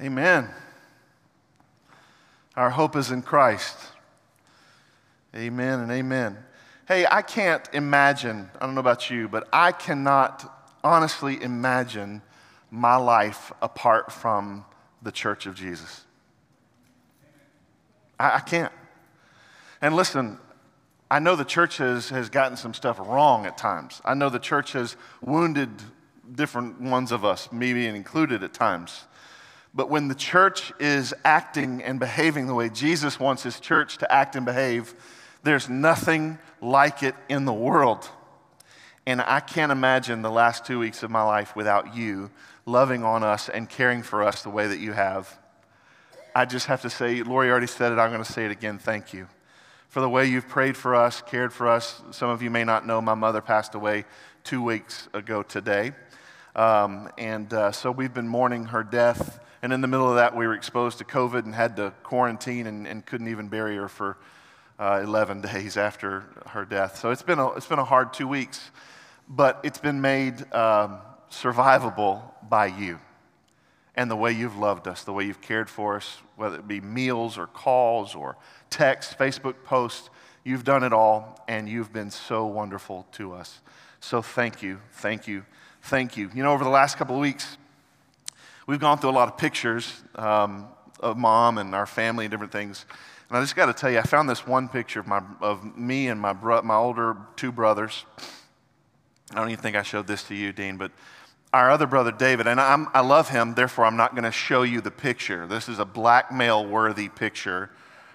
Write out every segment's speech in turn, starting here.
Amen. Our hope is in Christ. Amen and amen. Hey, I can't imagine, I don't know about you, but I cannot honestly imagine my life apart from the church of Jesus. I, I can't. And listen, I know the church has, has gotten some stuff wrong at times. I know the church has wounded different ones of us, me being included at times. But when the church is acting and behaving the way Jesus wants his church to act and behave, there's nothing like it in the world. And I can't imagine the last two weeks of my life without you loving on us and caring for us the way that you have. I just have to say, Lori already said it, I'm going to say it again. Thank you for the way you've prayed for us, cared for us. Some of you may not know my mother passed away two weeks ago today. Um, and uh, so we've been mourning her death. And in the middle of that, we were exposed to COVID and had to quarantine and, and couldn't even bury her for uh, 11 days after her death. So it's been a, it's been a hard two weeks, but it's been made um, survivable by you and the way you've loved us, the way you've cared for us, whether it be meals or calls or texts, Facebook posts. You've done it all, and you've been so wonderful to us. So thank you, thank you, thank you. You know, over the last couple of weeks, we've gone through a lot of pictures um, of mom and our family and different things. And I just got to tell you, I found this one picture of, my, of me and my, bro, my older two brothers. I don't even think I showed this to you, Dean, but our other brother David, and I'm, i love him, therefore I'm not going to show you the picture. This is a blackmail worthy picture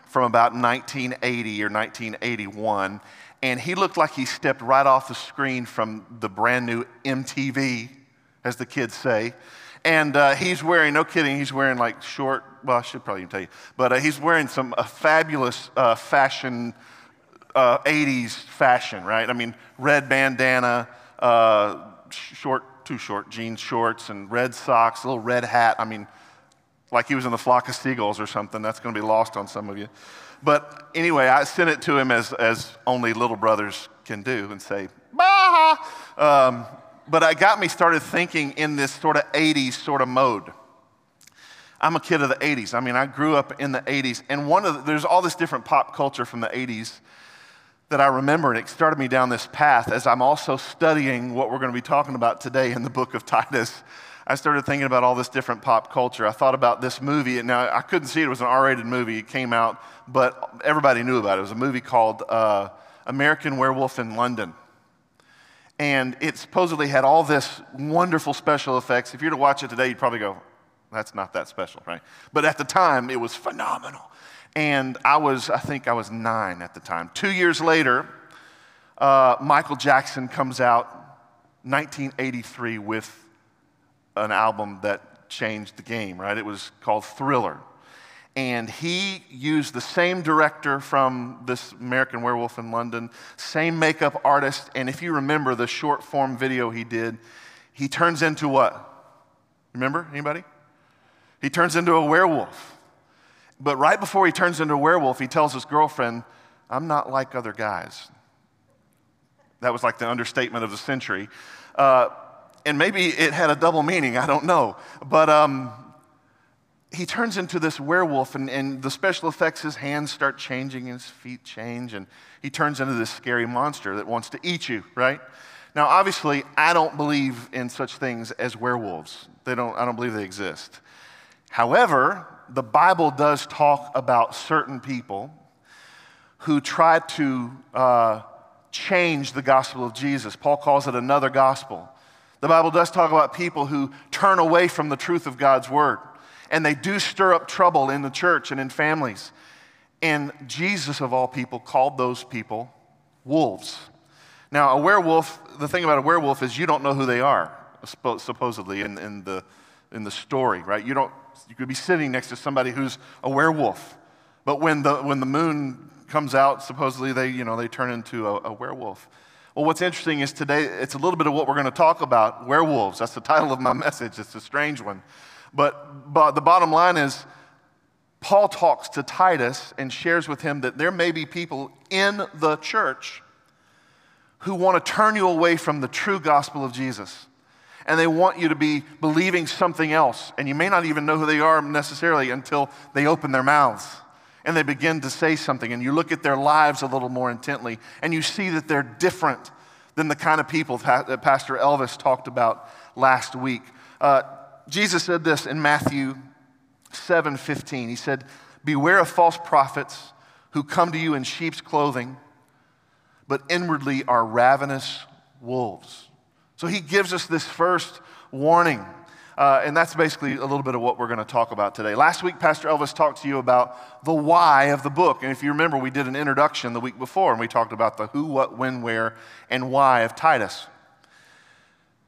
from about 1980 or 1981. And he looked like he stepped right off the screen from the brand new MTV, as the kids say. And uh, he's wearing, no kidding, he's wearing like short, well, I should probably even tell you, but uh, he's wearing some uh, fabulous uh, fashion, 80s uh, fashion, right? I mean, red bandana, short, too short jeans, shorts, and red socks, little red hat. I mean, like he was in the flock of seagulls or something. That's going to be lost on some of you. But anyway, I sent it to him as, as only little brothers can do and say, bah! Um, but it got me started thinking in this sort of 80s sort of mode. I'm a kid of the 80s. I mean, I grew up in the 80s, and one of the, there's all this different pop culture from the 80s that I remember, and it started me down this path as I'm also studying what we're going to be talking about today in the book of Titus. I started thinking about all this different pop culture. I thought about this movie, and now I couldn't see it, it was an R rated movie. It came out, but everybody knew about it. It was a movie called uh, American Werewolf in London. And it supposedly had all this wonderful special effects. If you were to watch it today, you'd probably go, that's not that special, right? But at the time, it was phenomenal. And I was, I think I was nine at the time. Two years later, uh, Michael Jackson comes out, 1983, with an album that changed the game, right? It was called Thriller. And he used the same director from this American Werewolf in London, same makeup artist. And if you remember the short form video he did, he turns into what? Remember? Anybody? He turns into a werewolf. But right before he turns into a werewolf, he tells his girlfriend, I'm not like other guys. That was like the understatement of the century. Uh, and maybe it had a double meaning, I don't know. But um, he turns into this werewolf, and, and the special effects, his hands start changing, his feet change, and he turns into this scary monster that wants to eat you, right? Now, obviously, I don't believe in such things as werewolves. They don't, I don't believe they exist. However, the Bible does talk about certain people who try to uh, change the gospel of Jesus. Paul calls it another gospel. The Bible does talk about people who turn away from the truth of God's word, and they do stir up trouble in the church and in families. And Jesus, of all people, called those people wolves. Now, a werewolf, the thing about a werewolf is you don't know who they are, supposedly, in, in, the, in the story, right? You, don't, you could be sitting next to somebody who's a werewolf. But when the, when the moon comes out, supposedly they, you know, they turn into a, a werewolf. Well, what's interesting is today it's a little bit of what we're going to talk about werewolves. That's the title of my message. It's a strange one. But, but the bottom line is, Paul talks to Titus and shares with him that there may be people in the church who want to turn you away from the true gospel of Jesus. and they want you to be believing something else. And you may not even know who they are necessarily until they open their mouths and they begin to say something. And you look at their lives a little more intently and you see that they're different than the kind of people that Pastor Elvis talked about last week. Uh, Jesus said this in Matthew 7 15. He said, Beware of false prophets who come to you in sheep's clothing, but inwardly are ravenous wolves. So he gives us this first warning. Uh, and that's basically a little bit of what we're going to talk about today. Last week, Pastor Elvis talked to you about the why of the book. And if you remember, we did an introduction the week before, and we talked about the who, what, when, where, and why of Titus.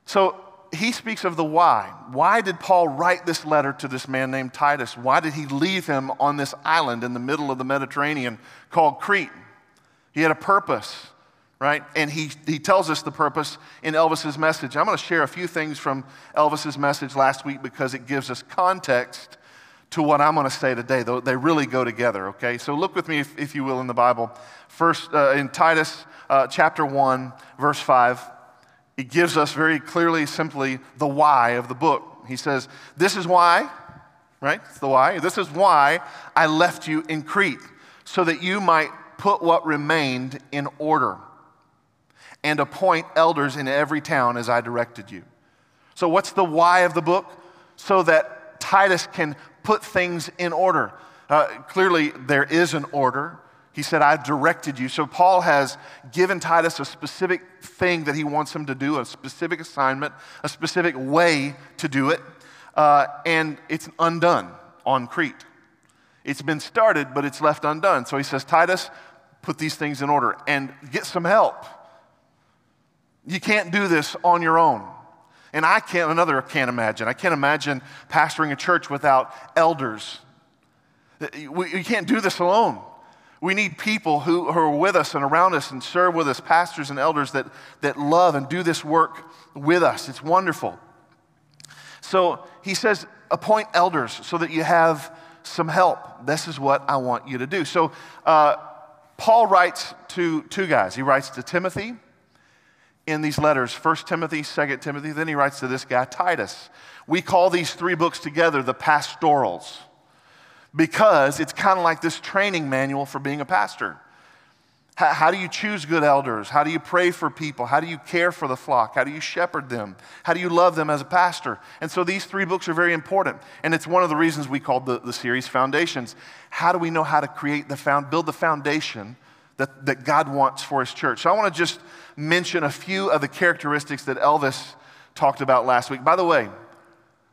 So he speaks of the why. Why did Paul write this letter to this man named Titus? Why did he leave him on this island in the middle of the Mediterranean called Crete? He had a purpose, right? And he, he tells us the purpose in Elvis's message. I'm going to share a few things from Elvis's message last week because it gives us context to what I'm going to say today. They really go together, okay? So look with me, if, if you will, in the Bible. First, uh, in Titus uh, chapter 1, verse 5. He gives us very clearly, simply, the why of the book. He says, This is why, right? It's the why. This is why I left you in Crete, so that you might put what remained in order and appoint elders in every town as I directed you. So, what's the why of the book? So that Titus can put things in order. Uh, clearly, there is an order. He said, I've directed you. So Paul has given Titus a specific thing that he wants him to do, a specific assignment, a specific way to do it, uh, and it's undone on Crete. It's been started, but it's left undone. So he says, Titus, put these things in order and get some help. You can't do this on your own. And I can't, another can't imagine. I can't imagine pastoring a church without elders. You can't do this alone. We need people who, who are with us and around us and serve with us, pastors and elders that, that love and do this work with us. It's wonderful. So he says, appoint elders so that you have some help. This is what I want you to do. So uh, Paul writes to two guys. He writes to Timothy in these letters, 1 Timothy, 2 Timothy, then he writes to this guy, Titus. We call these three books together the pastorals because it's kind of like this training manual for being a pastor. How, how, do you choose good elders? How do you pray for people? How do you care for the flock? How do you shepherd them? How do you love them as a pastor? And so these three books are very important. And it's one of the reasons we called the, the series Foundations. How do we know how to create the found, build the foundation that, that God wants for his church? So I want to just mention a few of the characteristics that Elvis talked about last week. By the way,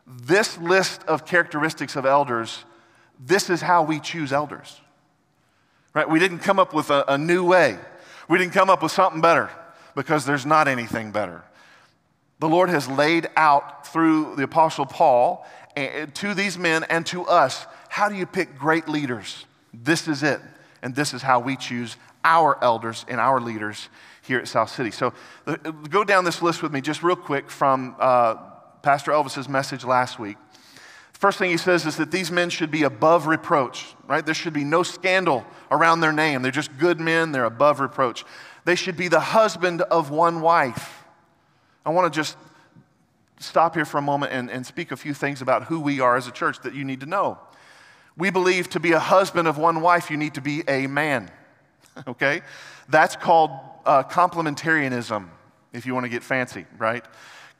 this list of characteristics of elders this is how we choose elders. Right? We didn't come up with a, a new way. We didn't come up with something better because there's not anything better. The Lord has laid out through the Apostle Paul eh, to these men and to us how do you pick great leaders? This is it. And this is how we choose our elders and our leaders here at South City. So go down this list with me just real quick from uh, Pastor Elvis's message last week. First thing he says is that these men should be above reproach, right? There should be no scandal around their name. They're just good men, they're above reproach. They should be the husband of one wife. I want to just stop here for a moment and, and speak a few things about who we are as a church that you need to know. We believe to be a husband of one wife, you need to be a man, okay? That's called uh, complementarianism, if you want to get fancy, right?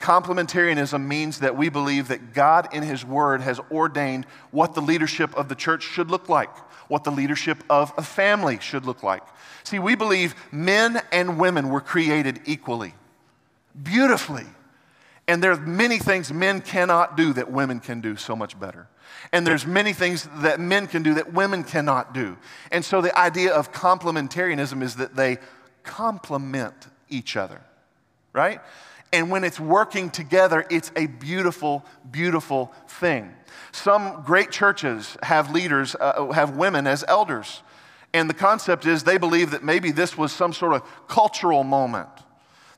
Complementarianism means that we believe that God in His Word has ordained what the leadership of the church should look like, what the leadership of a family should look like. See, we believe men and women were created equally, beautifully. And there are many things men cannot do that women can do so much better. And there's many things that men can do that women cannot do. And so the idea of complementarianism is that they complement each other, right? And when it's working together, it's a beautiful, beautiful thing. Some great churches have leaders, uh, have women as elders. And the concept is they believe that maybe this was some sort of cultural moment.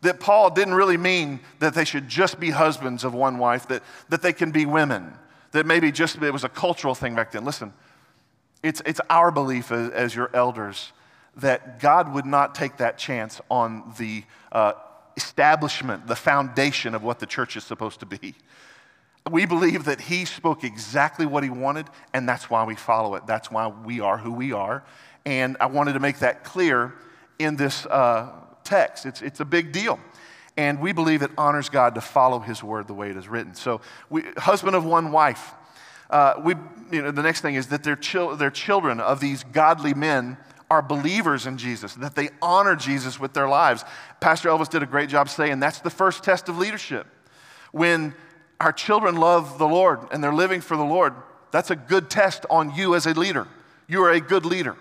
That Paul didn't really mean that they should just be husbands of one wife, that, that they can be women. That maybe just it was a cultural thing back then. Listen, it's, it's our belief as, as your elders that God would not take that chance on the uh, establishment, the foundation of what the church is supposed to be. We believe that he spoke exactly what he wanted, and that's why we follow it. That's why we are who we are. And I wanted to make that clear in this uh, text. It's, it's a big deal. And we believe it honors God to follow his word the way it is written. So, we, husband of one wife. Uh, we, you know, the next thing is that they're, chil- they're children of these godly men are believers in Jesus, that they honor Jesus with their lives. Pastor Elvis did a great job saying that's the first test of leadership. When our children love the Lord and they're living for the Lord, that's a good test on you as a leader. You are a good leader,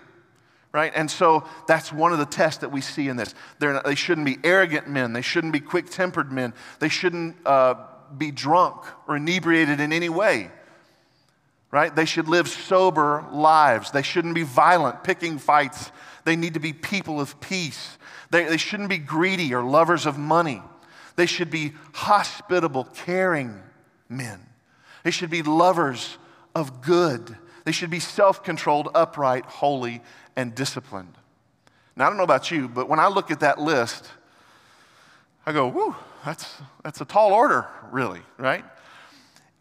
right? And so that's one of the tests that we see in this. Not, they shouldn't be arrogant men, they shouldn't be quick tempered men, they shouldn't uh, be drunk or inebriated in any way. Right? They should live sober lives. They shouldn't be violent, picking fights. They need to be people of peace. They, they shouldn't be greedy or lovers of money. They should be hospitable, caring men. They should be lovers of good. They should be self controlled, upright, holy, and disciplined. Now, I don't know about you, but when I look at that list, I go, whoo, that's, that's a tall order, really, right?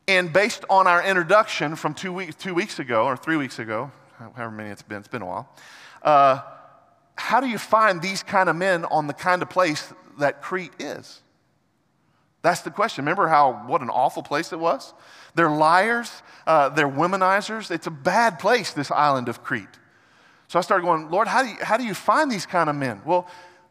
And based on our introduction from two, week, two weeks ago, or three weeks ago, however many it's been, it's been a while, uh, how do you find these kind of men on the kind of place that Crete is? That's the question. Remember how, what an awful place it was? They're liars, uh, they're womanizers. It's a bad place, this island of Crete. So I started going, Lord, how do, you, how do you find these kind of men? Well,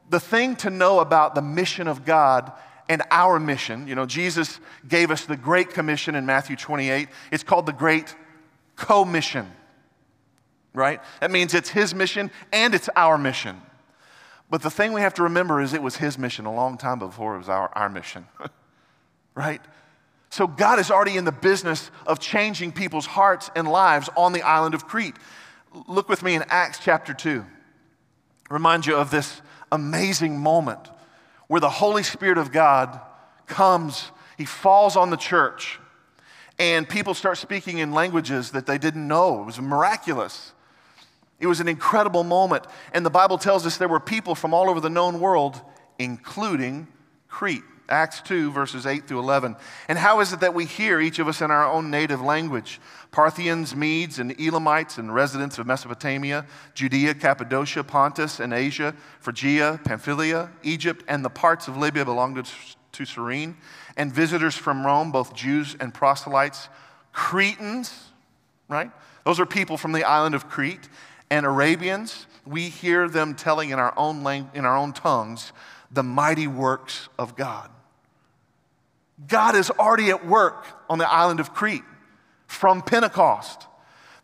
the thing to know about the mission of God and our mission, you know, Jesus gave us the Great Commission in Matthew 28. It's called the Great Commission, right? That means it's His mission and it's our mission. But the thing we have to remember is it was His mission a long time before it was our, our mission. right? So God is already in the business of changing people's hearts and lives on the island of Crete. Look with me in Acts chapter 2. Remind you of this amazing moment where the Holy Spirit of God comes, He falls on the church, and people start speaking in languages that they didn't know. It was miraculous. It was an incredible moment. And the Bible tells us there were people from all over the known world, including Crete. Acts 2, verses 8 through 11. And how is it that we hear, each of us in our own native language? Parthians, Medes, and Elamites, and residents of Mesopotamia, Judea, Cappadocia, Pontus, and Asia, Phrygia, Pamphylia, Egypt, and the parts of Libya belonging to Cyrene, and visitors from Rome, both Jews and proselytes, Cretans, right? Those are people from the island of Crete, and Arabians. We hear them telling in our own, lang- in our own tongues the mighty works of God. God is already at work on the island of Crete from Pentecost.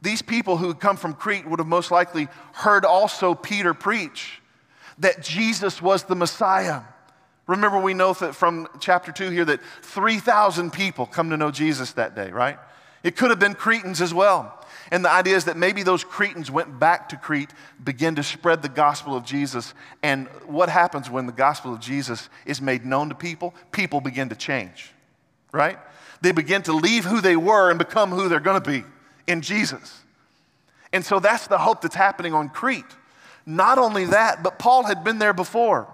These people who had come from Crete would have most likely heard also Peter preach that Jesus was the Messiah. Remember, we know that from chapter 2 here that 3,000 people come to know Jesus that day, right? It could have been Cretans as well. And the idea is that maybe those Cretans went back to Crete, began to spread the gospel of Jesus. And what happens when the gospel of Jesus is made known to people? People begin to change, right? They begin to leave who they were and become who they're going to be in Jesus. And so that's the hope that's happening on Crete. Not only that, but Paul had been there before.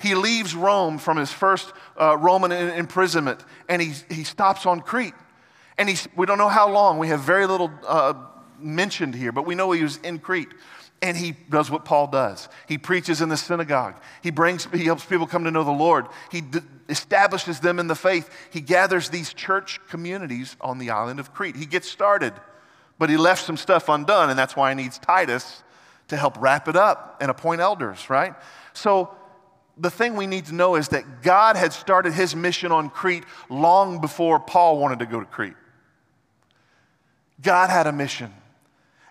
He leaves Rome from his first uh, Roman imprisonment and he, he stops on Crete. And he's, we don't know how long. We have very little uh, mentioned here, but we know he was in Crete. And he does what Paul does. He preaches in the synagogue. He brings, he helps people come to know the Lord. He d- establishes them in the faith. He gathers these church communities on the island of Crete. He gets started, but he left some stuff undone, and that's why he needs Titus to help wrap it up and appoint elders, right? So the thing we need to know is that God had started his mission on Crete long before Paul wanted to go to Crete. God had a mission.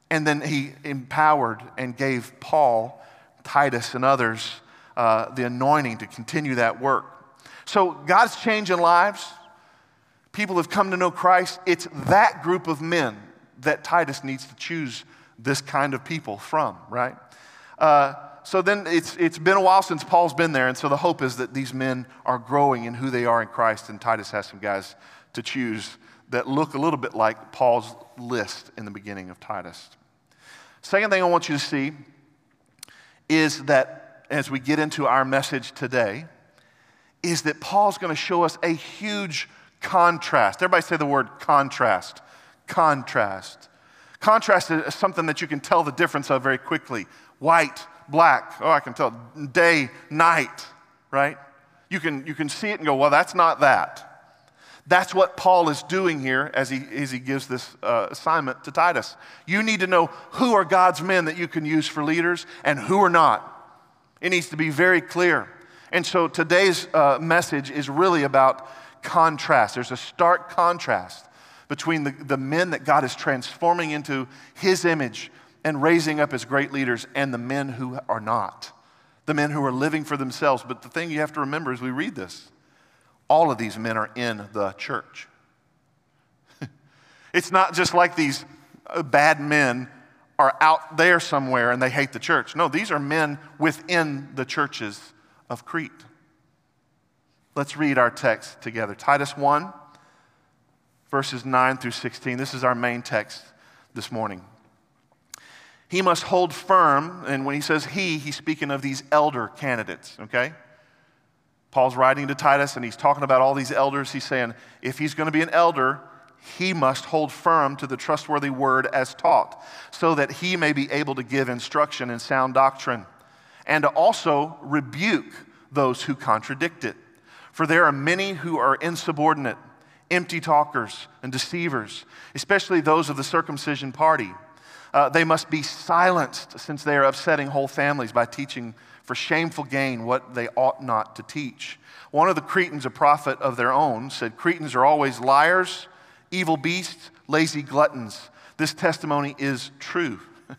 And then he empowered and gave Paul, Titus, and others uh, the anointing to continue that work. So God's changing lives. People have come to know Christ. It's that group of men that Titus needs to choose this kind of people from, right? Uh, so then it's, it's been a while since Paul's been there, and so the hope is that these men are growing in who they are in Christ, and Titus has some guys to choose that look a little bit like Paul's list in the beginning of Titus. Second thing I want you to see is that as we get into our message today, is that Paul's going to show us a huge contrast. Everybody say the word contrast. Contrast. Contrast is something that you can tell the difference of very quickly. White, black. Oh, I can tell. Day, night, right? You can, you can see it and go, well, that's not that. That's what Paul is doing here as he, as he gives this uh, assignment to Titus. You need to know who are God's men that you can use for leaders and who are not. It needs to be very clear. And so today's uh, message is really about contrast. There's a stark contrast between the, the men that God is transforming into his image and raising up as great leaders and the men who are not, the men who are living for themselves. But the thing you have to remember as we read this all of these men are in the church. it's not just like these uh, bad men are out there somewhere and they hate the church. No, these are men within the churches of Crete. Let's read our text together. Titus 1, verses 9 through 16. This is our main text this morning. He must hold firm, and when he says he, he's speaking of these elder candidates, okay? Paul's writing to Titus and he's talking about all these elders. He's saying, if he's going to be an elder, he must hold firm to the trustworthy word as taught, so that he may be able to give instruction in sound doctrine, and to also rebuke those who contradict it. For there are many who are insubordinate, empty talkers, and deceivers, especially those of the circumcision party. Uh, they must be silenced since they are upsetting whole families by teaching for shameful gain what they ought not to teach. One of the Cretans, a prophet of their own, said, Cretans are always liars, evil beasts, lazy gluttons. This testimony is true.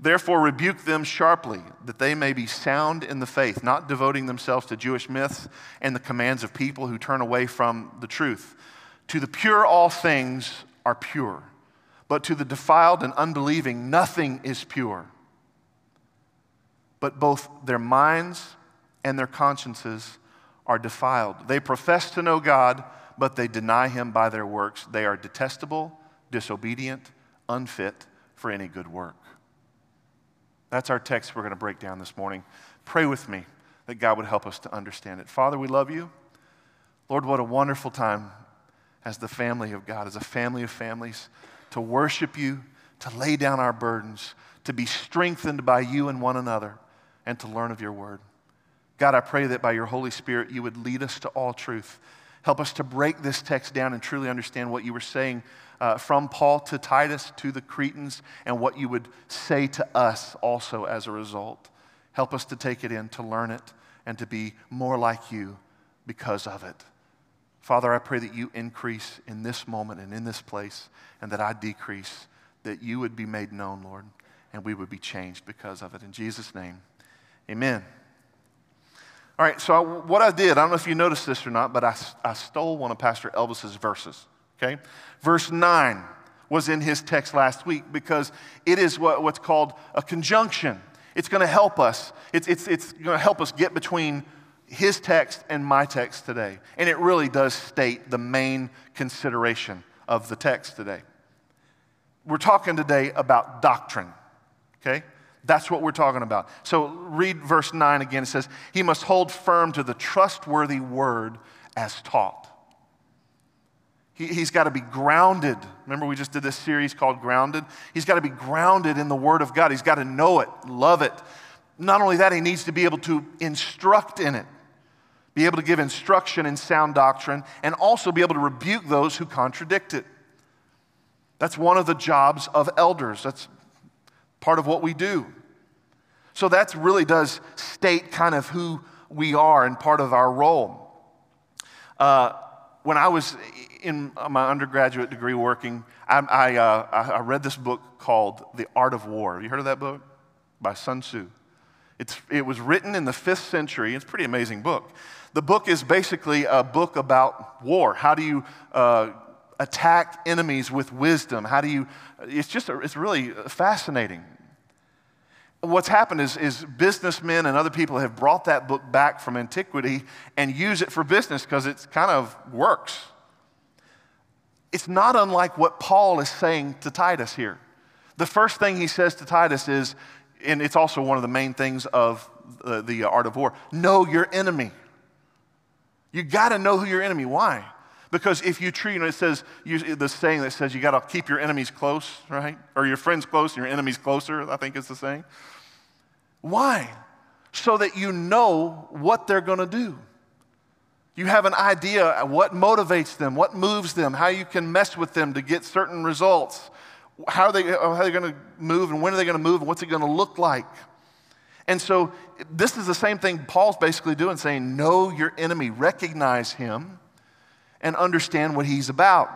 Therefore, rebuke them sharply, that they may be sound in the faith, not devoting themselves to Jewish myths and the commands of people who turn away from the truth. To the pure, all things are pure, but to the defiled and unbelieving, nothing is pure but both their minds and their consciences are defiled. They profess to know God, but they deny him by their works. They are detestable, disobedient, unfit for any good work. That's our text we're going to break down this morning. Pray with me that God would help us to understand it. Father, we love you. Lord, what a wonderful time as the family of God, as a family of families, to worship you, to lay down our burdens, to be strengthened by you and one another and to learn of your word. God, I pray that by your Holy Spirit, you would lead us to all truth. Help us to break this text down and truly understand what you were saying uh, from Paul to Titus to the Cretans and what you would say to us also as a result. Help us to take it in, to learn it, and to be more like you because of it. Father, I pray that you increase in this moment and in this place, and that I decrease, that you would be made known, Lord, and we would be changed because of it. In Jesus' name. Amen. All right, so I, what I did, I don't know if you noticed this or not, but I, I stole one of Pastor Elvis's verses, okay? Verse 9 was in his text last week because it is what, what's called a conjunction. It's going to help us. It's, it's, it's going to help us get between his text and my text today. And it really does state the main consideration of the text today. We're talking today about doctrine, okay? That's what we're talking about. So read verse 9 again. It says, He must hold firm to the trustworthy word as taught. He, has got to be grounded. Remember, we just did this series called Grounded? He's got to be grounded in the Word of God. He's got to know it, love it. Not only that, he needs to be able to instruct in it, be able to give instruction in sound doctrine, and also be able to rebuke those who contradict it. That's one of the jobs of elders. That's part of what we do. So that really does state kind of who we are and part of our role. Uh, when I was in my undergraduate degree working, I, I, uh, I, read this book called The Art of War. Have you heard of that book? By Sun Tzu. It's, it was written in the fifth century. It's a pretty amazing book. The book is basically a book about war. How do you uh, attack enemies with wisdom? How do you, it's just, a, it's really fascinating. What's happened is, is businessmen and other people have brought that book back from antiquity and use it for business because it kind of works. It's not unlike what Paul is saying to Titus here. The first thing he says to Titus is, and it's also one of the main things of the, the art of war know your enemy. You got to know who your enemy. Why? Because if you treat, you know, it says, you, the saying that says you got to keep your enemies close, right? Or your friends close and your enemies closer, I think is the saying. Why? So that you know what they're going to do. You have an idea what motivates them, what moves them, how you can mess with them to get certain results. How are they, how are they going to move and when are they going to move and what's it going to look like? And so this is the same thing Paul's basically doing, saying, Know your enemy, recognize him, and understand what he's about.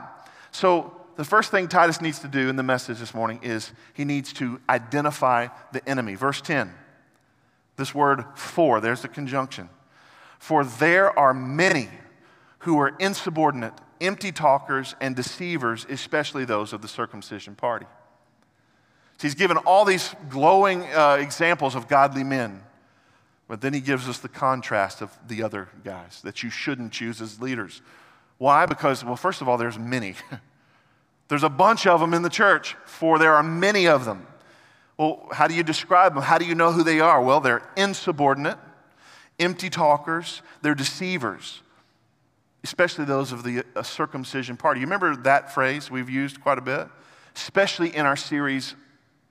So the first thing Titus needs to do in the message this morning is he needs to identify the enemy. Verse 10, this word for, there's the conjunction. For there are many who are insubordinate, empty talkers, and deceivers, especially those of the circumcision party. So he's given all these glowing uh, examples of godly men. But then he gives us the contrast of the other guys that you shouldn't choose as leaders. Why? Because, well, first of all, there's many. there's a bunch of them in the church, for there are many of them. Well, how do you describe them? How do you know who they are? Well, they're insubordinate, empty talkers, they're deceivers, especially those of the uh, circumcision party. You remember that phrase we've used quite a bit? Especially in our series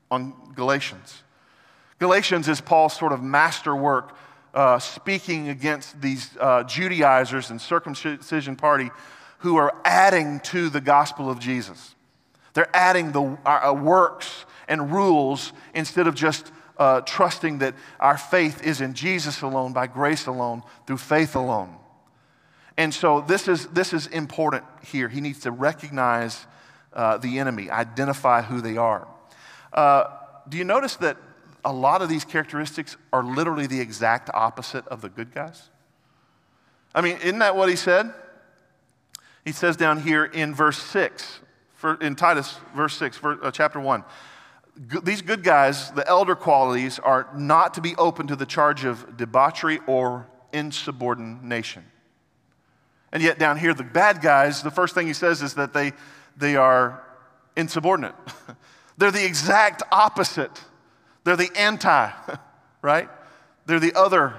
on Galatians. Galatians is Paul's sort of masterwork uh, speaking against these uh, Judaizers and circumcision party who are adding to the gospel of Jesus. They're adding the uh, works and rules instead of just uh, trusting that our faith is in Jesus alone, by grace alone, through faith alone. And so this is, this is important here. He needs to recognize uh, the enemy, identify who they are. Uh, do you notice that a lot of these characteristics are literally the exact opposite of the good guys? I mean, isn't that what he said? He says down here in verse 6, for, in Titus, verse 6, verse, uh, chapter 1. These good guys, the elder qualities, are not to be open to the charge of debauchery or insubordination. And yet, down here, the bad guys, the first thing he says is that they, they are insubordinate. They're the exact opposite. They're the anti, right? They're the other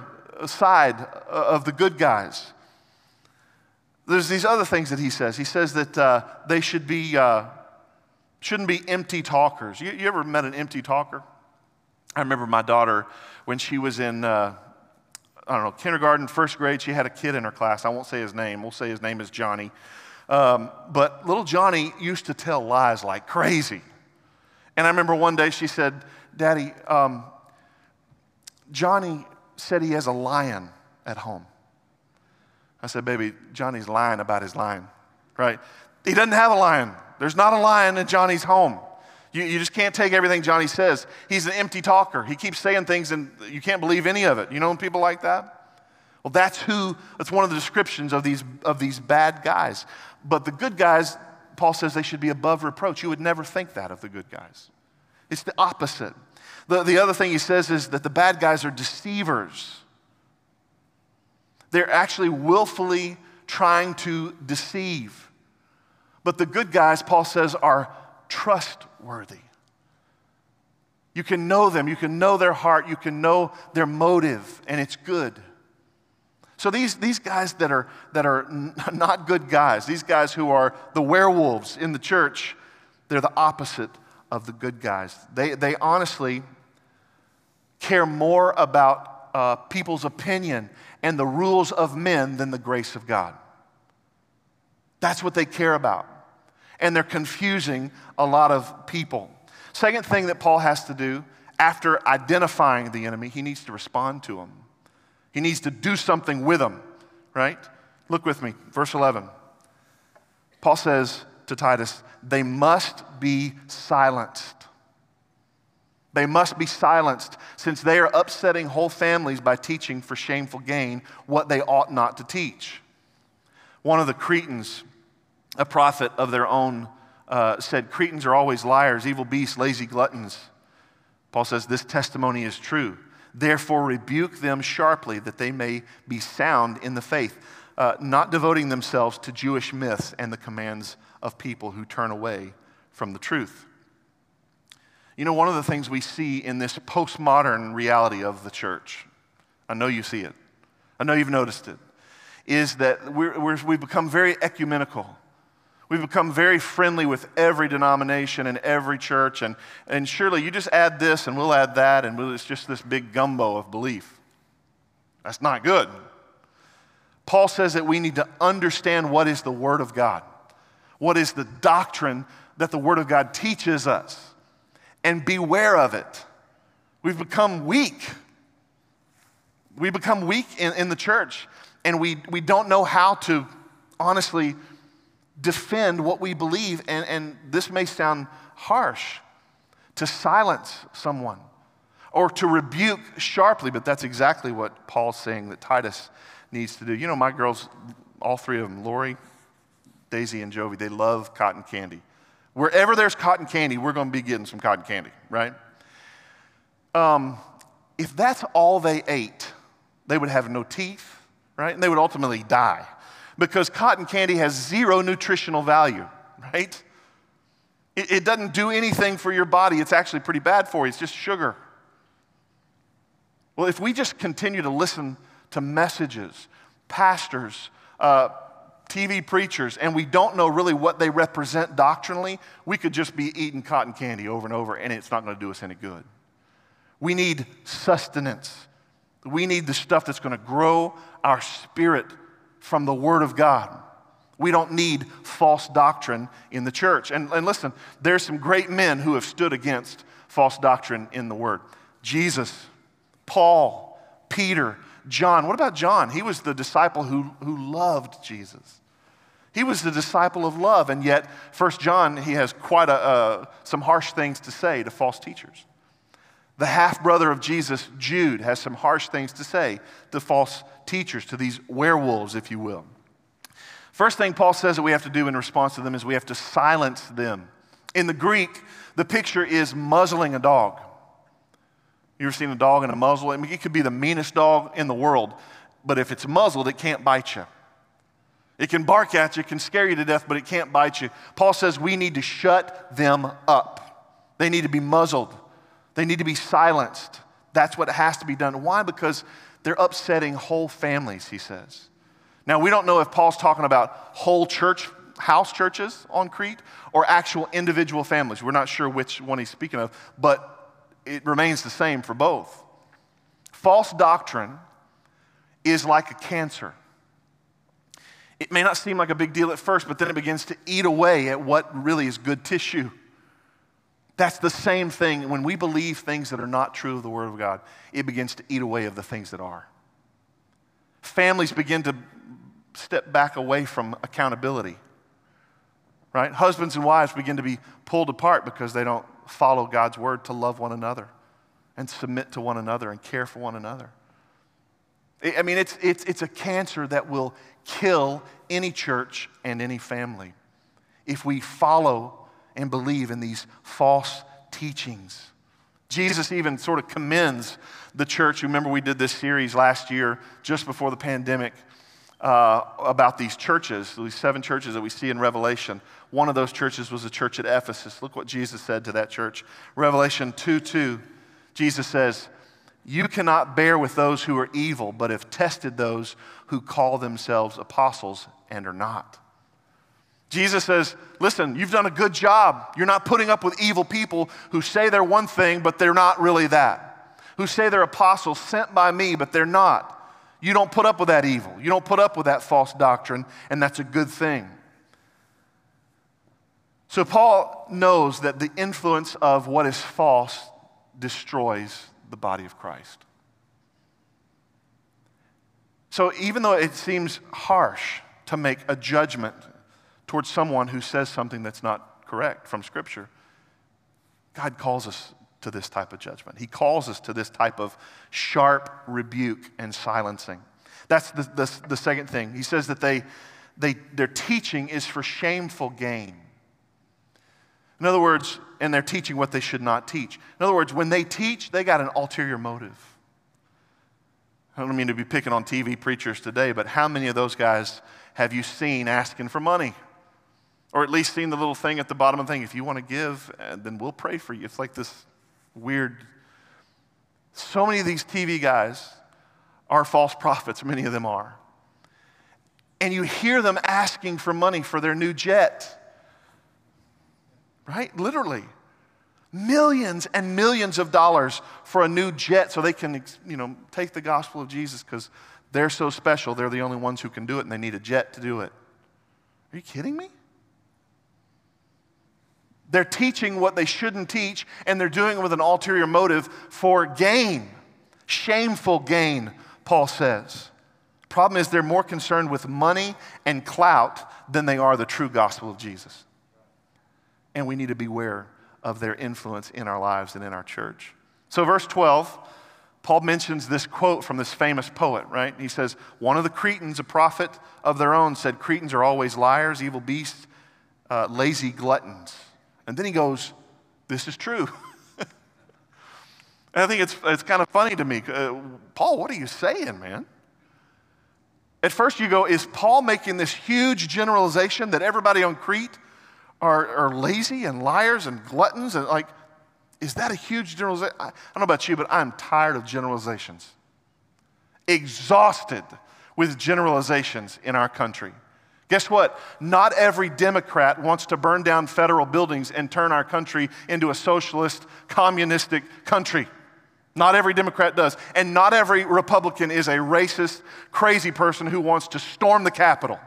side of the good guys. There's these other things that he says. He says that uh, they should be, uh, shouldn't be empty talkers. You, you, ever met an empty talker? I remember my daughter when she was in, uh, I don't know, kindergarten, first grade, she had a kid in her class. I won't say his name. We'll say his name is Johnny. Um, but little Johnny used to tell lies like crazy. And I remember one day she said, Daddy, um, Johnny said he has a lion at home. I said, Baby, Johnny's lying about his lion, right? He doesn't have a lion. There's not a lion in Johnny's home. You, you just can't take everything Johnny says. He's an empty talker. He keeps saying things and you can't believe any of it. You know people like that? Well, that's who, that's one of the descriptions of these, of these bad guys. But the good guys, Paul says they should be above reproach. You would never think that of the good guys. It's the opposite. The, the other thing he says is that the bad guys are deceivers. They're actually willfully trying to deceive. But the good guys, Paul says, are trustworthy. You can know them, you can know their heart, you can know their motive, and it's good. So these, these guys that are, that are not good guys, these guys who are the werewolves in the church, they're the opposite of the good guys. They, they honestly care more about uh, people's opinion and the rules of men than the grace of God. That's what they care about. And they're confusing a lot of people. Second thing that Paul has to do after identifying the enemy, he needs to respond to him. He needs to do something with them, right? Look with me, verse 11. Paul says to Titus, they must be silenced. They must be silenced since they are upsetting whole families by teaching for shameful gain what they ought not to teach. One of the Cretans, a prophet of their own, uh, said, Cretans are always liars, evil beasts, lazy gluttons. Paul says, This testimony is true. Therefore, rebuke them sharply that they may be sound in the faith, uh, not devoting themselves to Jewish myths and the commands of people who turn away from the truth. You know, one of the things we see in this postmodern reality of the church, I know you see it, I know you've noticed it, is that we're, we've become very ecumenical. We've become very friendly with every denomination and every church. And, and surely you just add this and we'll add that, and it's just this big gumbo of belief. That's not good. Paul says that we need to understand what is the Word of God, what is the doctrine that the Word of God teaches us, and beware of it. We've become weak. We become weak in, in the church, and we, we don't know how to honestly defend what we believe. And, and this may sound harsh to silence someone or to rebuke sharply, but that's exactly what Paul's saying that Titus needs to do. You know, my girls, all three of them, Lori, Daisy, and Jovi, they love cotton candy. Wherever there's cotton candy, we're going to be getting some cotton candy, right? Um, if that's all they ate, they would have no teeth, right? And they would ultimately die because cotton candy has zero nutritional value, right? It, it doesn't do anything for your body. It's actually pretty bad for you. It's just sugar. Well, if we just continue to listen to messages, pastors, uh, TV preachers, and we don't know really what they represent doctrinally, we could just be eating cotton candy over and over, and it's not going to do us any good. We need sustenance. We need the stuff that's going to grow our spirit from the Word of God. We don't need false doctrine in the church. And, and listen, there's some great men who have stood against false doctrine in the Word. Jesus, Paul, Peter, John. What about John? He was the disciple who, who loved Jesus. He was the disciple of love, and yet, First John, he has quite a, uh, some harsh things to say to false teachers. The half brother of Jesus, Jude, has some harsh things to say to false teachers, to these werewolves, if you will. First thing Paul says that we have to do in response to them is we have to silence them. In the Greek, the picture is muzzling a dog. You ever seen a dog in a muzzle? I mean, it could be the meanest dog in the world, but if it's muzzled, it can't bite you. It can bark at you, it can scare you to death, but it can't bite you. Paul says we need to shut them up. They need to be muzzled. They need to be silenced. That's what has to be done. Why? Because they're upsetting whole families, he says. Now, we don't know if Paul's talking about whole church, house churches on Crete, or actual individual families. We're not sure which one he's speaking of, but it remains the same for both. False doctrine is like a cancer. It may not seem like a big deal at first, but then it begins to eat away at what really is good tissue. That's the same thing when we believe things that are not true of the Word of God, it begins to eat away of the things that are. Families begin to step back away from accountability, right? Husbands and wives begin to be pulled apart because they don't follow God's Word to love one another and submit to one another and care for one another. I mean, it's, it's, it's a cancer that will kill any church and any family if we follow and believe in these false teachings. Jesus even sort of commends the church. Remember, we did this series last year, just before the pandemic, uh, about these churches, these seven churches that we see in Revelation. One of those churches was the church at Ephesus. Look what Jesus said to that church. Revelation 2 2, Jesus says, You cannot bear with those who are evil, but have tested those who call themselves apostles and are not. Jesus says, Listen, you've done a good job. You're not putting up with evil people who say they're one thing, but they're not really that. Who say they're apostles sent by me, but they're not. You don't put up with that evil. You don't put up with that false doctrine, and that's a good thing. So, Paul knows that the influence of what is false destroys the body of Christ. So, even though it seems harsh to make a judgment towards someone who says something that's not correct from Scripture. God calls us to this type of judgment. He calls us to this type of sharp rebuke and silencing. That's the, the, the second thing. He says that they, they, their teaching is for shameful gain. In other words, and they're teaching what they should not teach. In other words, when they teach, they got an ulterior motive. I don't mean to be picking on TV preachers today, but how many of those guys have you seen asking for money? Or at least seeing the little thing at the bottom of the thing. If you want to give, uh, then we'll pray for you. It's like this weird. So many of these TV guys are false prophets, many of them are. and you hear them asking for money for their new jet. Right? Literally. Millions and millions of dollars for a new jet so they can, you know, take the gospel of Jesus because they're so special. They're the only ones who can do it and they need a jet to do it. Are you kidding me? They're teaching what they shouldn't teach, and they're doing it with an ulterior motive for gain, shameful gain, Paul says. Problem is, they're more concerned with money and clout than they are the true gospel of Jesus. And we need to beware of their influence in our lives and in our church. So, verse 12, Paul mentions this quote from this famous poet, right? He says, One of the Cretans, a prophet of their own, said, Cretans are always liars, evil beasts, uh, lazy gluttons. And then he goes, This is true. and I think it's, it's kind of funny to me. Uh, Paul, what are you saying, man? At first, you go, Is Paul making this huge generalization that everybody on Crete are, are lazy and liars and gluttons? And like, is that a huge generalization? I, I don't know about you, but I'm tired of generalizations. Exhausted with generalizations in our country. Guess what? Not every Democrat wants to burn down federal buildings and turn our country into a socialist, communistic country. Not every Democrat does. And not every Republican is a racist, crazy person who wants to storm the Capitol.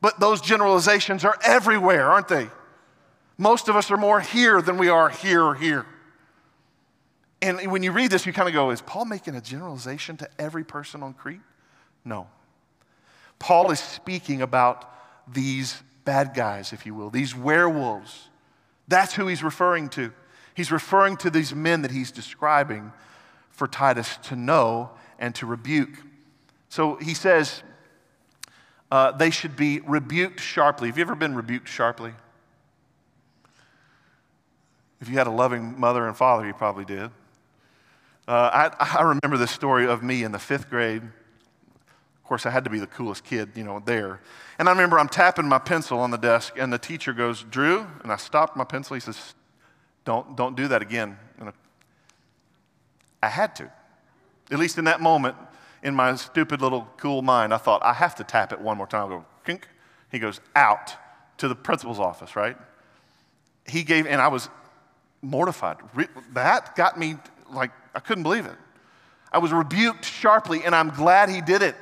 But those generalizations are everywhere, aren't they? Most of us are more here than we are here or here. And when you read this, you kind of go, is Paul making a generalization to every person on Crete? No. Paul is speaking about these bad guys, if you will, these werewolves. That's who he's referring to. He's referring to these men that he's describing for Titus to know and to rebuke. So he says uh, they should be rebuked sharply. Have you ever been rebuked sharply? If you had a loving mother and father, you probably did. Uh, I, I remember this story of me in the fifth grade course, I had to be the coolest kid, you know, there. And I remember I'm tapping my pencil on the desk, and the teacher goes, Drew, and I stopped my pencil. He says, Don't, don't do that again. And I had to. At least in that moment, in my stupid little cool mind, I thought, I have to tap it one more time. I go, kink. He goes, out to the principal's office, right? He gave, and I was mortified. That got me like, I couldn't believe it. I was rebuked sharply, and I'm glad he did it.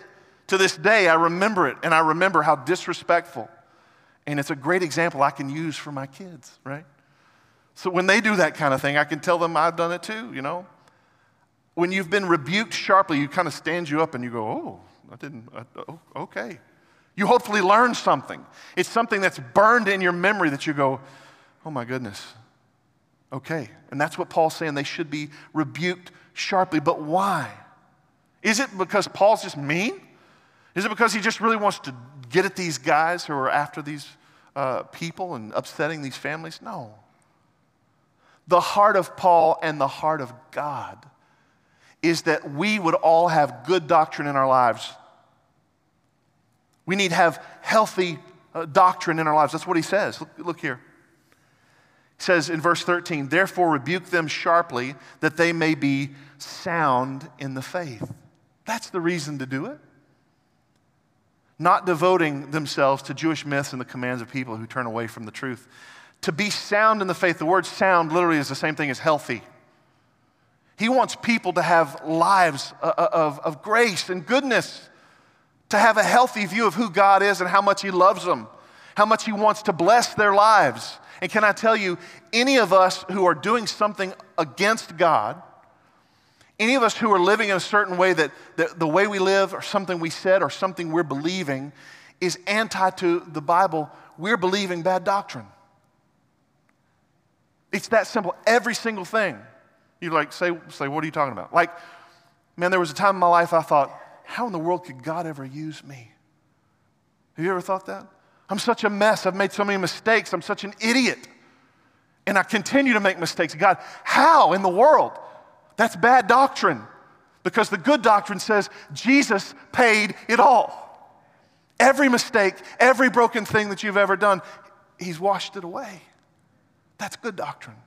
To this day, I remember it and I remember how disrespectful. And it's a great example I can use for my kids, right? So when they do that kind of thing, I can tell them I've done it too, you know? When you've been rebuked sharply, you kind of stand you up and you go, oh, I didn't, uh, oh, okay. You hopefully learn something. It's something that's burned in your memory that you go, oh my goodness, okay. And that's what Paul's saying. They should be rebuked sharply. But why? Is it because Paul's just mean? Is it because he just really wants to get at these guys who are after these uh, people and upsetting these families? No. The heart of Paul and the heart of God is that we would all have good doctrine in our lives. We need to have healthy uh, doctrine in our lives. That's what he says. Look, look here. He says in verse 13, therefore rebuke them sharply that they may be sound in the faith. That's the reason to do it not devoting themselves to Jewish myths and the commands of people who turn away from the truth. To be sound in the faith, the word sound literally is the same thing as healthy. He wants people to have lives uh, uh, of, of grace and goodness, to have a healthy view of who God is and how much He loves them, how much He wants to bless their lives. And can I tell you, any of us who are doing something against God, any of us who are living in a certain way that, that the way we live or something we said or something we're believing is anti to the Bible, we're believing bad doctrine. It's that simple. Every single thing. You like say, say, what are you talking about? Like, man, there was a time in my life I thought, how in the world could God ever use me? Have you ever thought that? I'm such a mess. I've made so many mistakes. I'm such an idiot. And I continue to make mistakes. God, how in the world? That's bad doctrine because the good doctrine says Jesus paid it all. Every mistake, every broken thing that you've ever done, He's washed it away. That's good doctrine.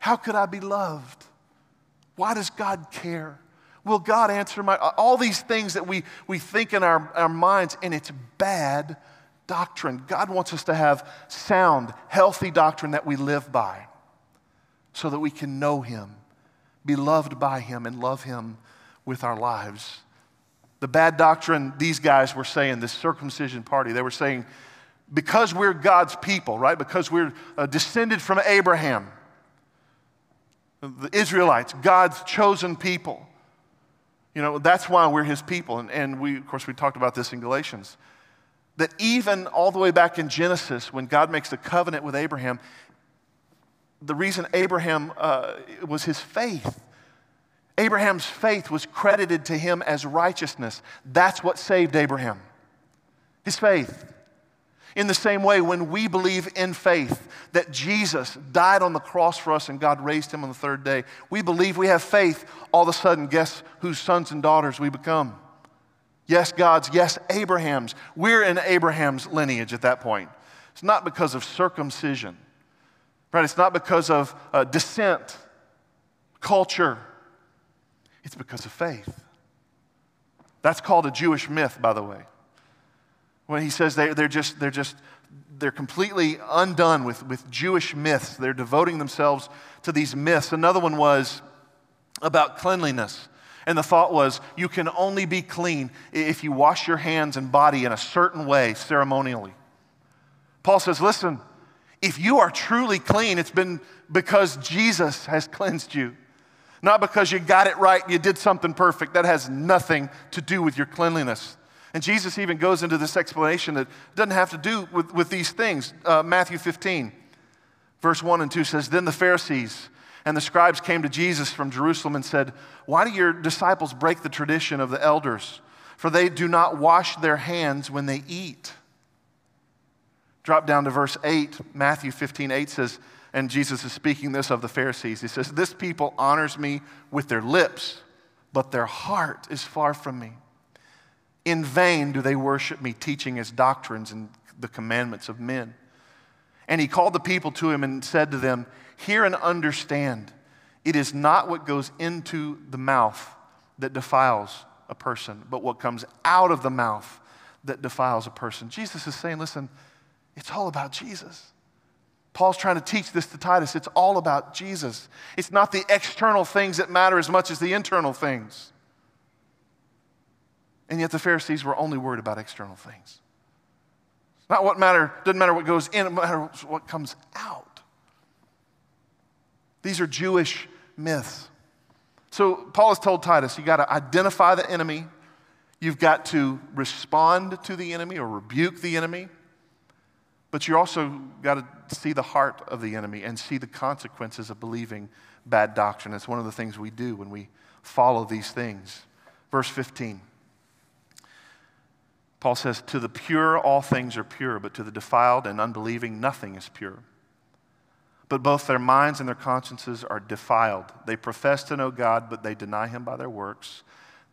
How could I be loved? Why does God care? Will God answer my. All these things that we, we think in our, our minds, and it's bad doctrine. God wants us to have sound, healthy doctrine that we live by so that we can know Him, be loved by Him, and love Him with our lives. The bad doctrine these guys were saying, this circumcision party, they were saying, because we're God's people, right? Because we're uh, descended from Abraham, the Israelites, God's chosen people. You know, that's why we're his people. And, and we, of course, we talked about this in Galatians. That even all the way back in Genesis, when God makes the covenant with Abraham, the reason Abraham uh, was his faith. Abraham's faith was credited to him as righteousness. That's what saved Abraham. His faith. In the same way, when we believe in faith that Jesus died on the cross for us and God raised him on the third day, we believe we have faith, all of a sudden, guess whose sons and daughters we become? Yes, God's, yes, Abraham's. We're in Abraham's lineage at that point. It's not because of circumcision, right? It's not because of uh, descent, culture. It's because of faith. That's called a Jewish myth, by the way when he says they, they're just, they're just, they're completely undone with, with Jewish myths. They're devoting themselves to these myths. Another one was about cleanliness. And the thought was, you can only be clean if you wash your hands and body in a certain way ceremonially. Paul says, listen, if you are truly clean, it's been because Jesus has cleansed you. Not because you got it right, you did something perfect. That has nothing to do with your cleanliness. And Jesus even goes into this explanation that doesn't have to do with, with these things. Uh, Matthew 15, verse 1 and 2 says, Then the Pharisees and the scribes came to Jesus from Jerusalem and said, Why do your disciples break the tradition of the elders? For they do not wash their hands when they eat. Drop down to verse 8. Matthew 15, 8 says, and Jesus is speaking this of the Pharisees. He says, This people honors me with their lips, but their heart is far from me. In vain do they worship me, teaching as doctrines and the commandments of men. And he called the people to him and said to them, Hear and understand. It is not what goes into the mouth that defiles a person, but what comes out of the mouth that defiles a person. Jesus is saying, Listen, it's all about Jesus. Paul's trying to teach this to Titus. It's all about Jesus. It's not the external things that matter as much as the internal things. And yet the Pharisees were only worried about external things. Not what matter, doesn't matter what goes in, it matters what comes out. These are Jewish myths. So Paul has told Titus, you got to identify the enemy, you've got to respond to the enemy or rebuke the enemy, but you also got to see the heart of the enemy and see the consequences of believing bad doctrine. It's one of the things we do when we follow these things. Verse 15. Paul says, To the pure, all things are pure, but to the defiled and unbelieving, nothing is pure. But both their minds and their consciences are defiled. They profess to know God, but they deny him by their works.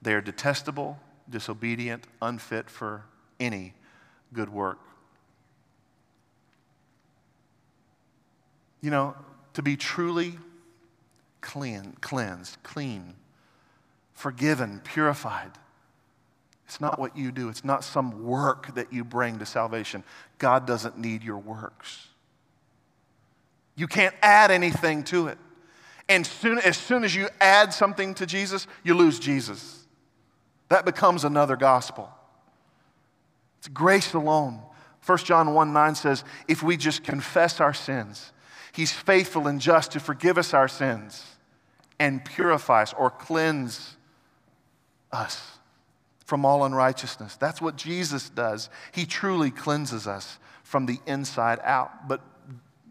They are detestable, disobedient, unfit for any good work. You know, to be truly clean, cleansed, clean, forgiven, purified it's not what you do, it's not some work that you bring to salvation. God doesn't need your works. You can't add anything to it. And soon, as soon as you add something to Jesus, you lose Jesus. That becomes another gospel. It's grace alone. 1 John 1 9 says, if we just confess our sins, He's faithful and just to forgive us our sins and purify us or cleanse us from all unrighteousness. That's what Jesus does. He truly cleanses us from the inside out. But,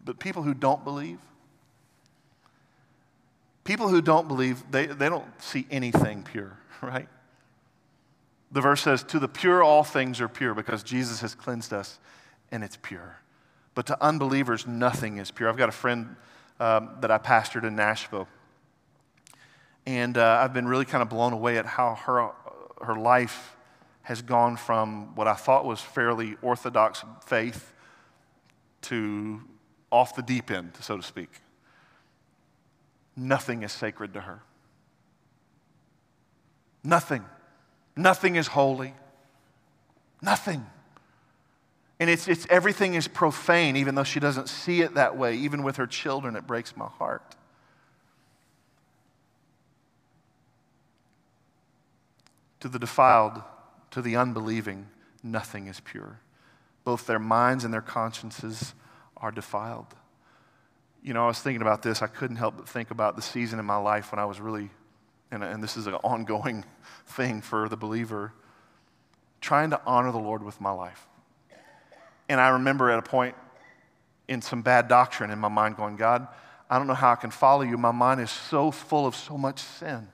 but people who don't believe, people who don't believe, they, they don't see anything pure, right? The verse says, To the pure, all things are pure because Jesus has cleansed us and it's pure. But to unbelievers, nothing is pure. I've got a friend um, that I pastored in Nashville. And uh, I've been really kind of blown away at how her her life has gone from what I thought was fairly orthodox faith to off the deep end, so to speak. Nothing is sacred to her. Nothing. Nothing is holy. Nothing. And it's, it's everything is profane, even though she doesn't see it that way. Even with her children, it breaks my heart. To the defiled, to the unbelieving, nothing is pure. Both their minds and their consciences are defiled. You know, I was thinking about this. I couldn't help but think about the season in my life when I was really, and, and this is an ongoing thing for the believer, trying to honor the Lord with my life. And I remember at a point in some bad doctrine in my mind going, God, I don't know how I can follow you. My mind is so full of so much sin.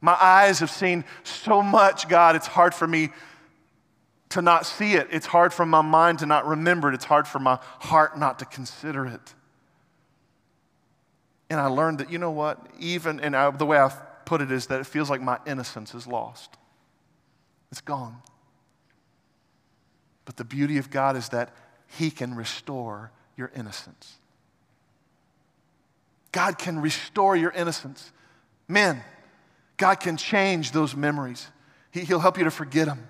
My eyes have seen so much, God, it's hard for me to not see it. It's hard for my mind to not remember it. It's hard for my heart not to consider it. And I learned that, you know what? Even, and I, the way I put it is that it feels like my innocence is lost, it's gone. But the beauty of God is that He can restore your innocence. God can restore your innocence. Men, God can change those memories. He, will help you to forget them.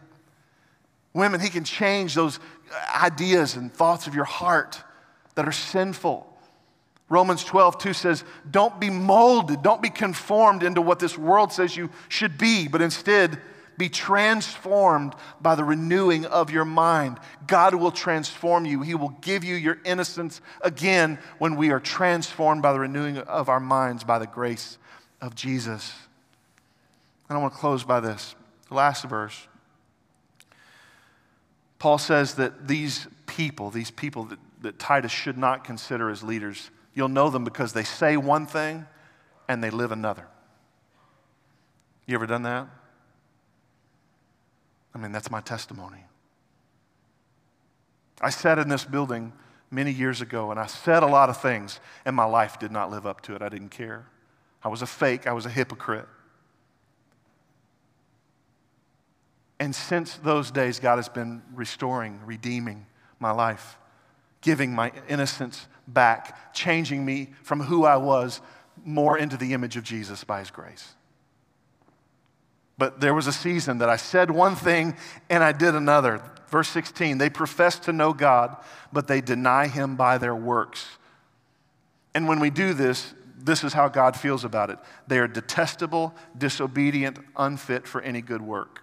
Women, He can change those ideas and thoughts of your heart that are sinful. Romans 12, 2 says, Don't be molded, don't be conformed into what this world says you should be, but instead be transformed by the renewing of your mind. God will transform you. He will give you your innocence again when we are transformed by the renewing of our minds by the grace of Jesus. And I want to close by this. The last verse. Paul says that these people, these people that, that Titus should not consider as leaders, you'll know them because they say one thing and they live another. You ever done that? I mean, that's my testimony. I sat in this building many years ago and I said a lot of things, and my life did not live up to it. I didn't care. I was a fake, I was a hypocrite. And since those days, God has been restoring, redeeming my life, giving my innocence back, changing me from who I was more into the image of Jesus by His grace. But there was a season that I said one thing and I did another. Verse 16, they profess to know God, but they deny Him by their works. And when we do this, this is how God feels about it. They are detestable, disobedient, unfit for any good work.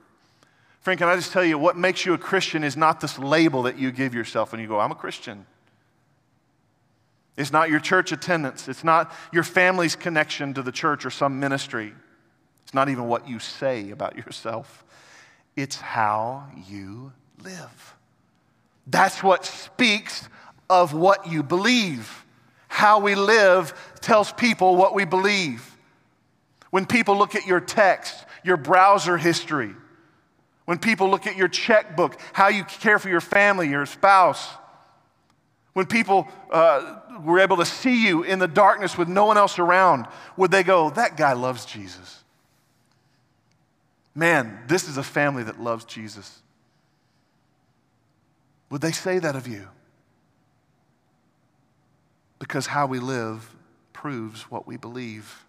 Friend, can I just tell you what makes you a Christian is not this label that you give yourself when you go, I'm a Christian. It's not your church attendance. It's not your family's connection to the church or some ministry. It's not even what you say about yourself. It's how you live. That's what speaks of what you believe. How we live tells people what we believe. When people look at your text, your browser history, when people look at your checkbook, how you care for your family, your spouse. When people uh, were able to see you in the darkness with no one else around, would they go, That guy loves Jesus? Man, this is a family that loves Jesus. Would they say that of you? Because how we live proves what we believe.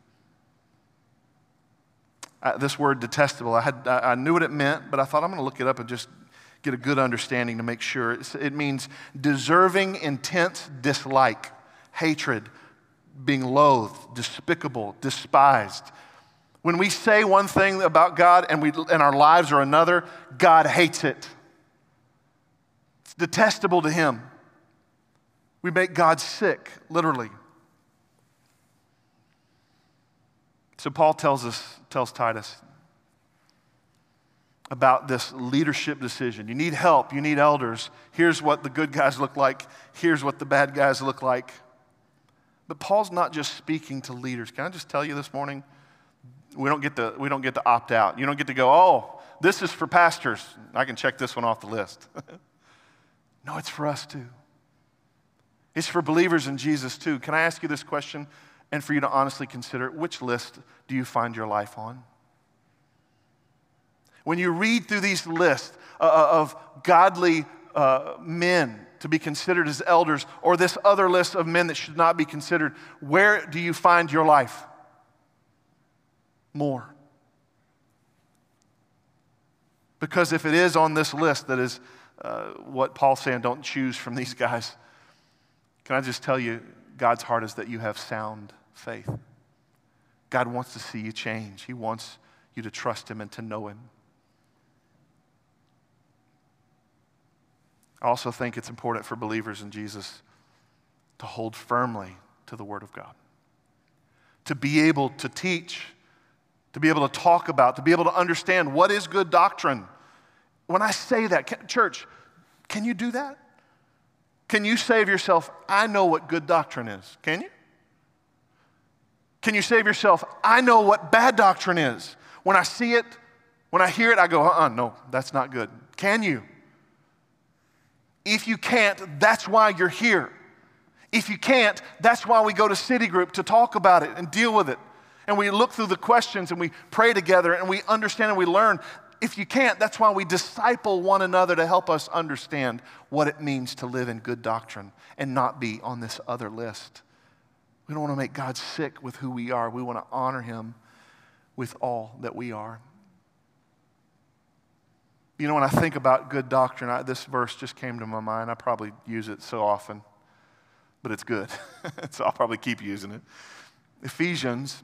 This word detestable, I, had, I, I knew what it meant, but I thought I'm going to look it up and just get a good understanding to make sure. It's, it means deserving intense dislike, hatred, being loathed, despicable, despised. When we say one thing about God and, we, and our lives are another, God hates it. It's detestable to Him. We make God sick, literally. So Paul tells us, tells Titus about this leadership decision. You need help, you need elders. Here's what the good guys look like, here's what the bad guys look like. But Paul's not just speaking to leaders. Can I just tell you this morning? We don't get to, we don't get to opt out. You don't get to go, oh, this is for pastors. I can check this one off the list. no, it's for us too. It's for believers in Jesus too. Can I ask you this question? and for you to honestly consider which list do you find your life on? When you read through these lists uh, uh, of godly uh, men to be considered as elders, or this other list of men that should not be considered, where do you find your life? More. Because if it is on this list that is uh, what Paul's saying, don't choose from these guys, can I just tell you, God's heart is that you have sound faith. God wants to see you change, He wants you to trust Him and to know Him. I also think it's important for believers in Jesus to hold firmly to the Word of God, to be able to teach, to be able to talk about, to be able to understand what is good doctrine. When I say that, church, can you do that? Can you save yourself, I know what good doctrine is? Can you? Can you save yourself, I know what bad doctrine is? When I see it, when I hear it, I go, uh uh-uh, uh no, that's not good. Can you? If you can't, that's why you're here. If you can't, that's why we go to City Group to talk about it and deal with it. And we look through the questions and we pray together and we understand and we learn. If you can't, that's why we disciple one another to help us understand what it means to live in good doctrine and not be on this other list. We don't want to make God sick with who we are. We want to honor him with all that we are. You know, when I think about good doctrine, I, this verse just came to my mind. I probably use it so often, but it's good. so I'll probably keep using it. Ephesians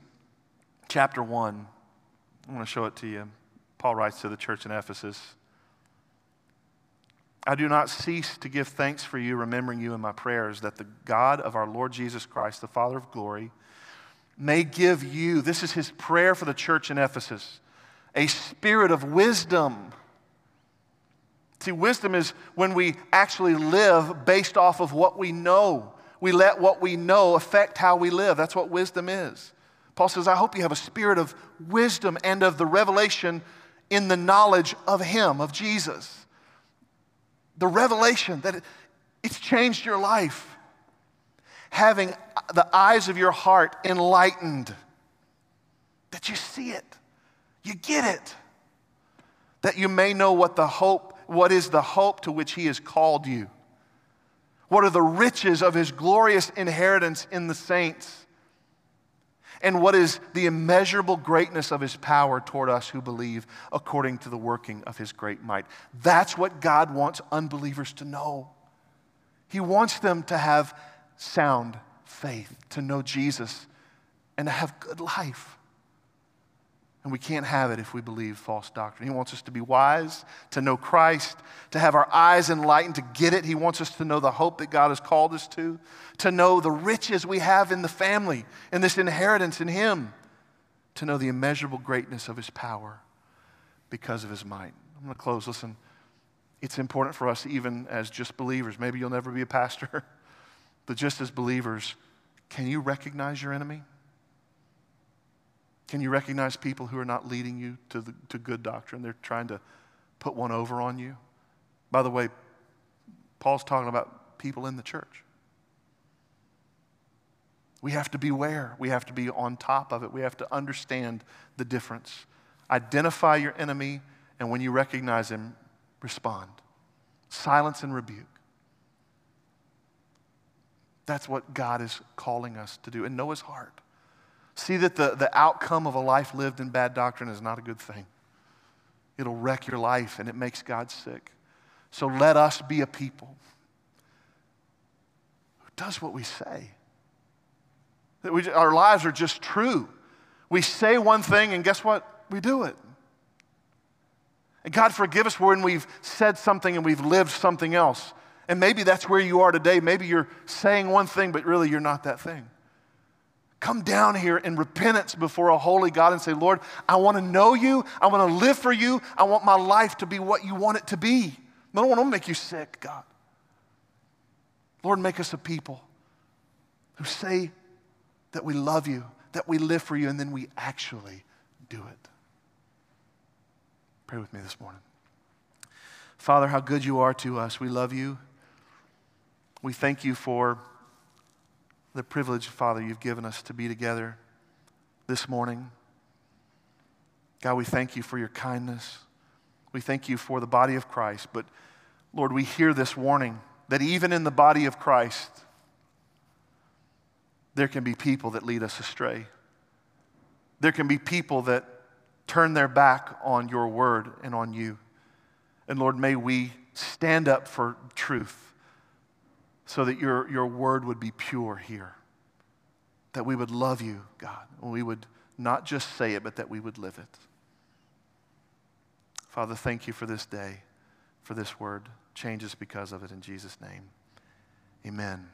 chapter 1. I want to show it to you. Paul writes to the church in Ephesus I do not cease to give thanks for you, remembering you in my prayers, that the God of our Lord Jesus Christ, the Father of glory, may give you, this is his prayer for the church in Ephesus, a spirit of wisdom See, wisdom is when we actually live based off of what we know. We let what we know affect how we live. That's what wisdom is. Paul says, I hope you have a spirit of wisdom and of the revelation in the knowledge of Him, of Jesus. The revelation that it's changed your life. Having the eyes of your heart enlightened, that you see it, you get it, that you may know what the hope what is the hope to which He has called you? What are the riches of His glorious inheritance in the saints? And what is the immeasurable greatness of His power toward us who believe according to the working of His great might? That's what God wants unbelievers to know. He wants them to have sound faith, to know Jesus, and to have good life. And we can't have it if we believe false doctrine. He wants us to be wise, to know Christ, to have our eyes enlightened, to get it. He wants us to know the hope that God has called us to, to know the riches we have in the family and this inheritance in Him, to know the immeasurable greatness of His power because of His might. I'm going to close. Listen, it's important for us, even as just believers. Maybe you'll never be a pastor, but just as believers, can you recognize your enemy? Can you recognize people who are not leading you to, the, to good doctrine? They're trying to put one over on you. By the way, Paul's talking about people in the church. We have to beware. We have to be on top of it. We have to understand the difference. Identify your enemy, and when you recognize him, respond. Silence and rebuke. That's what God is calling us to do. And know his heart. See that the, the outcome of a life lived in bad doctrine is not a good thing. It'll wreck your life and it makes God sick. So let us be a people who does what we say. That we, our lives are just true. We say one thing and guess what? We do it. And God forgive us when we've said something and we've lived something else. And maybe that's where you are today. Maybe you're saying one thing, but really you're not that thing come down here in repentance before a holy God and say, Lord, I want to know you. I want to live for you. I want my life to be what you want it to be. I don't want to make you sick, God. Lord, make us a people who say that we love you, that we live for you, and then we actually do it. Pray with me this morning. Father, how good you are to us. We love you. We thank you for the privilege, Father, you've given us to be together this morning. God, we thank you for your kindness. We thank you for the body of Christ. But Lord, we hear this warning that even in the body of Christ, there can be people that lead us astray. There can be people that turn their back on your word and on you. And Lord, may we stand up for truth so that your, your word would be pure here. That we would love you, God. And we would not just say it, but that we would live it. Father, thank you for this day, for this word. Change us because of it in Jesus' name. Amen.